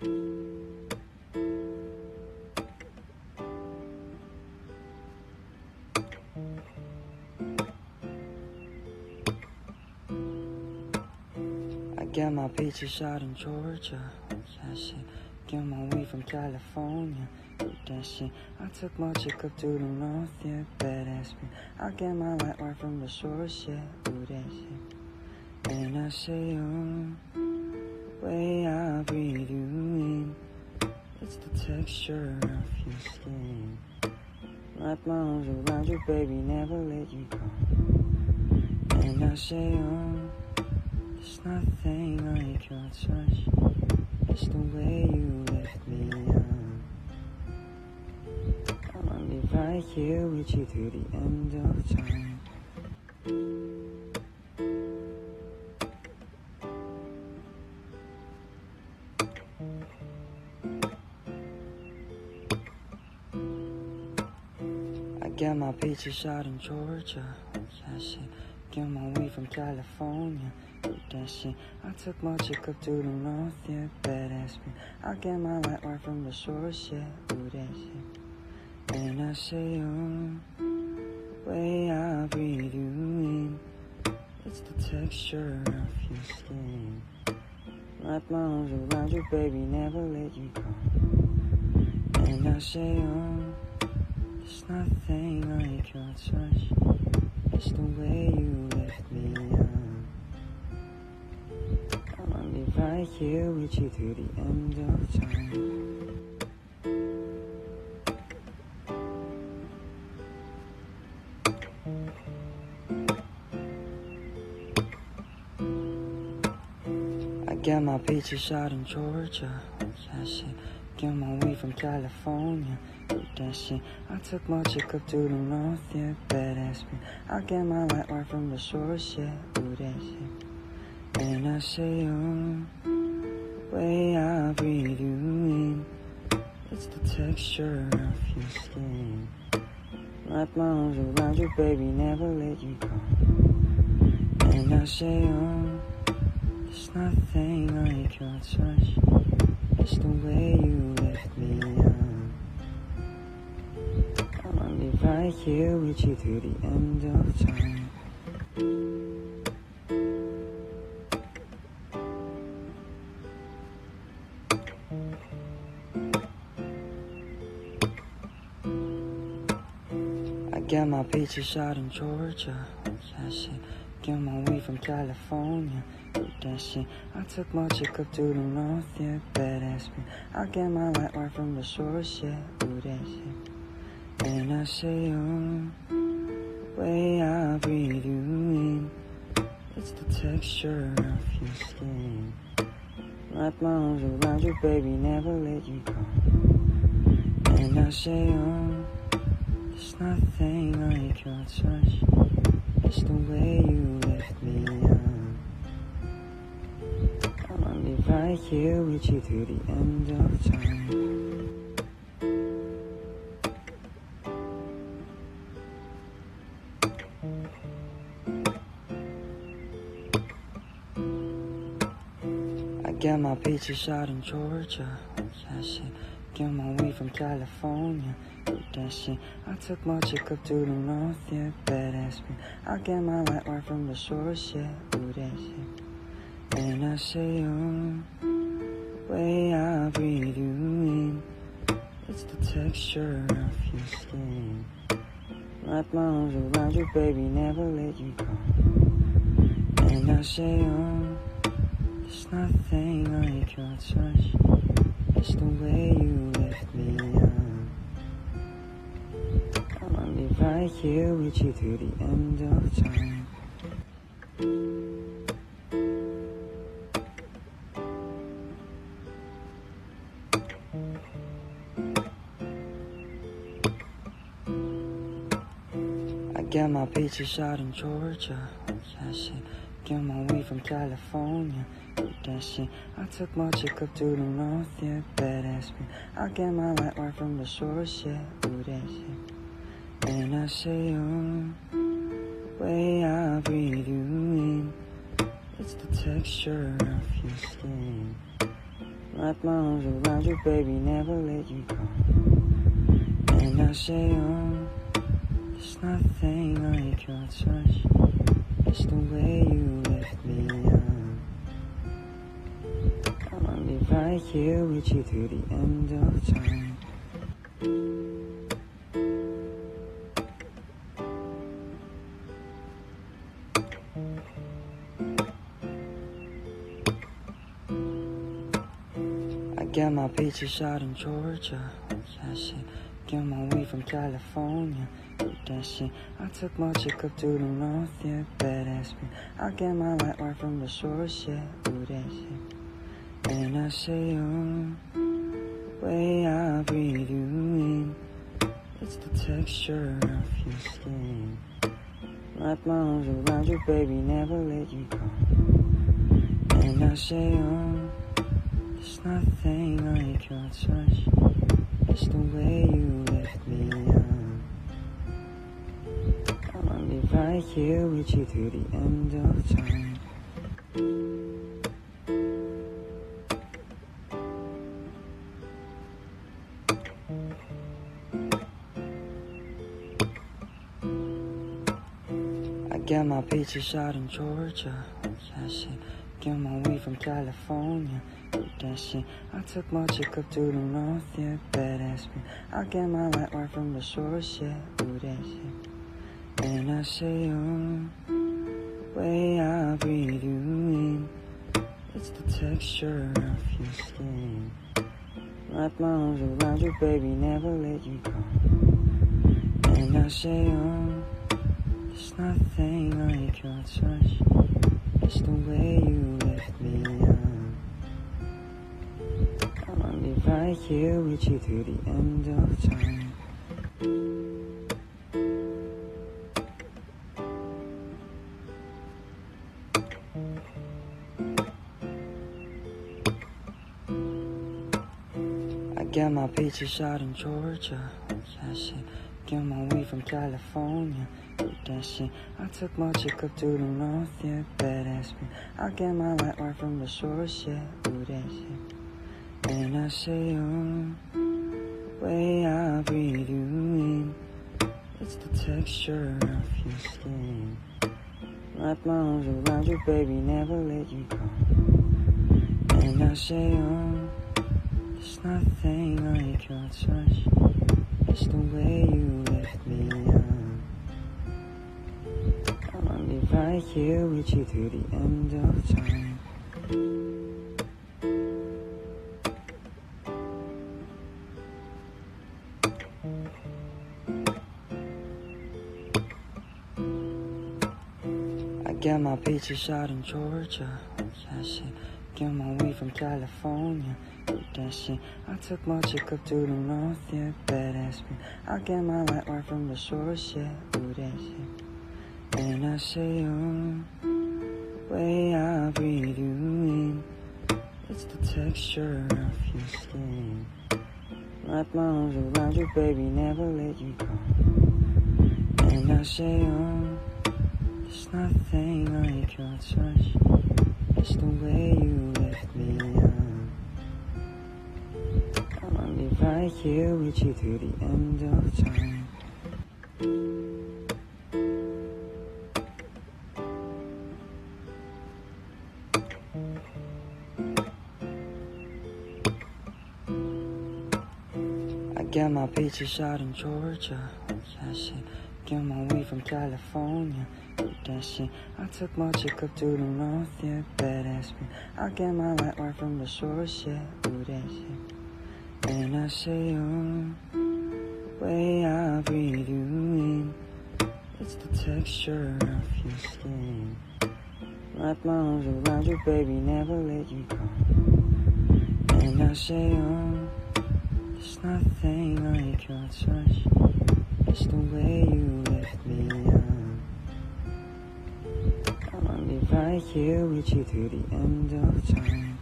I get my peaches out in Georgia. Yeah, shit. Get my weed from California. Do that shit. I took my chick up to the north, yeah, badass me. I get my light right from the source, yeah, do that shit. And I say, oh, way I breathe you in, it's the texture of your skin. Wrap my arms around you, baby, never let you go. And I say, oh, there's nothing like your touch. It's the way you lift me up. I wanna be right here with you through the end of time. Get my peaches out in Georgia. Yeah, shit. Get my weed from California. That shit. I took my chick up to the north, yeah, badass me. I get my light right from the source, yeah, do that shit. And I say, oh, the way I breathe you in, it's the texture of your skin. Wrap my arms around you, baby, never let you go. And I say, oh, there's nothing like your touch. It's the way you lift me up. I wanna be right here with you through the end of time. I get my peaches out in Georgia. Yeah, shit. Get my way from California. That shit. I took my chick up to the north, yeah, badass me. I get my light right from the source, yeah, do that shit. And I say, oh, the way I breathe you in, it's the texture of your skin. Wrap my arms around you, baby, never let you go. And I say, oh, there's nothing like your touch. It's the way right here with you through the end of time. I got my peaches out in Georgia. Yeah, shit. Get my weed from California. That shit. I took my chick up to the north, yeah, badass me. I get my light right from the source, yeah, do that shit. And I say, oh, the way I breathe you in, it's the texture of your skin. Wrap my arms around you, baby, never let you go. And I say, oh, there's nothing like your touch. It's the way you lift me up. I wanna be right here with you through the end of time. Get my peaches out in Georgia. Yeah, shit. Get my weed from California. That shit. I took my chick up to the north, yeah, badass me. I get my light right from the shore, yeah, that shit. And I say, oh, way I breathe you in, it's the texture of your skin. Wrap my arms around you, baby, never let you go. And I say, oh, there's nothing like your touch. It's the way you lift me up. I wanna be right here with you through the end of time. I got my peaches out in Georgia. Yeah, shit. Get my weed from California. That shit. I took my chick up to the north, yeah, badass me. I get my light right from the source, yeah, do that shit. And I say, oh, the way I breathe you in, it's the texture of your skin. Wrap my arms around you, baby, never let you go. And I say, oh, there's nothing like your touch. It's the way you lift me up. I'ma be right here with you through the end of time. I got my peaches out in Georgia. Yeah, shit. Get my way from California. That shit. I took my chick up to the north, yeah, badass me. I get my light right from the shores, yeah, do that shit. And I say, oh, the way I breathe you in, it's the texture of your skin. Wrap my arms around you, baby, never let you go. And I say, oh, there's nothing like your touch. It's the way you lift me up. I'ma be right here with you through the end of time. I get my peaches out in Georgia. Yeah, shit. Get my weed from California. That shit. I took my chick up to the north, yeah, badass me. I get my light right from the shore, yeah, do that shit. And I say, oh, the way I breathe you in, it's the texture of your skin. Wrap my arms around you, baby, never let you go. And I say, oh, there's nothing like your touch. It's the way you lift me up. I'ma be right here with you through the end of time. I got my peaches out in Georgia. Get my weed from California. Do that shit. I took my chick up to the north, yeah, badass me. I get my light right from the shore, yeah, do that shit. And I say, oh, the way I breathe you in, it's the texture of your skin. Wrap my arms around you, baby, never let you go. And I say, oh, there's nothing like your touch. It's the way you lift me up. I'ma be right here with you through the end of time. I got my peaches out in Georgia. Yeah, shit. Get my weed from California. Do that shit. I took my chick up to the north, yeah, badass me. I get my light right from the shores, yeah, do that shit. And I say, oh, the way I breathe you in, it's the texture of your skin. Wrap my arms around you, baby, never let you go. And I say, oh, there's nothing like your touch. It's the way you lift me up. I'ma be right here with you through the end of time. I got my peaches out in Georgia. Yeah, shit. Get my weed from California. That shit. I took my chick up to the north, yeah, badass me. I get my light right from the shores, yeah, do that shit. And I say, oh, the way I breathe you in, it's the texture of your skin. Wrap my arms around you, baby, never let you go. And I say, oh, there's nothing like your touch. It's the way you lift me up. I'ma be right here with you through the end of time.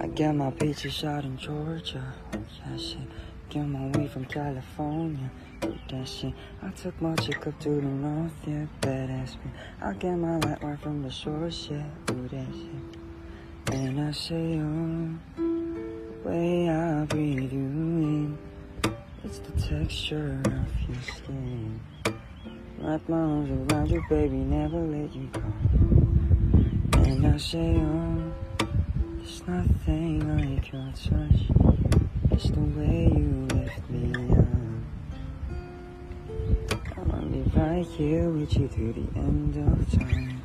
I get my peaches out in Georgia. Yeah, shit. get my weed from California. That shit. I took my chick up to the north, yeah, badass me. I get my light right from the source, yeah, do that shit. And I say, oh, the way I breathe you in, it's the texture of your skin. Wrap my arms around you, baby, never let you go. And I say, oh, there's nothing like your touch. It's the way you lift me up. I wanna be right here with you through the end of time.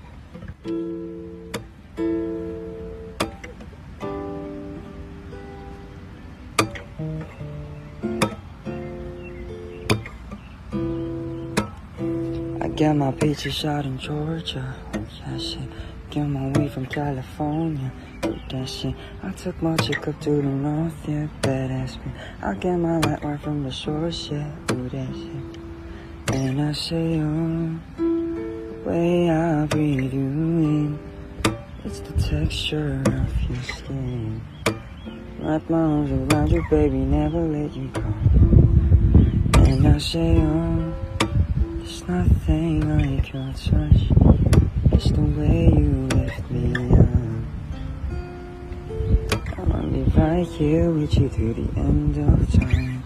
I get my peaches shot in Georgia. Yeah, shit. Get my weed from California. Do that shit. I took my chick up to the north, yeah, badass me. I get my light right from the shore, yeah, do that shit. And I say, oh, the way I breathe you in, it's the texture of your skin. Wrap my arms around you, baby, never let you go. And I say, oh, there's nothing like your touch. It's the way you lift me up. I wanna be right here with you through the end of time.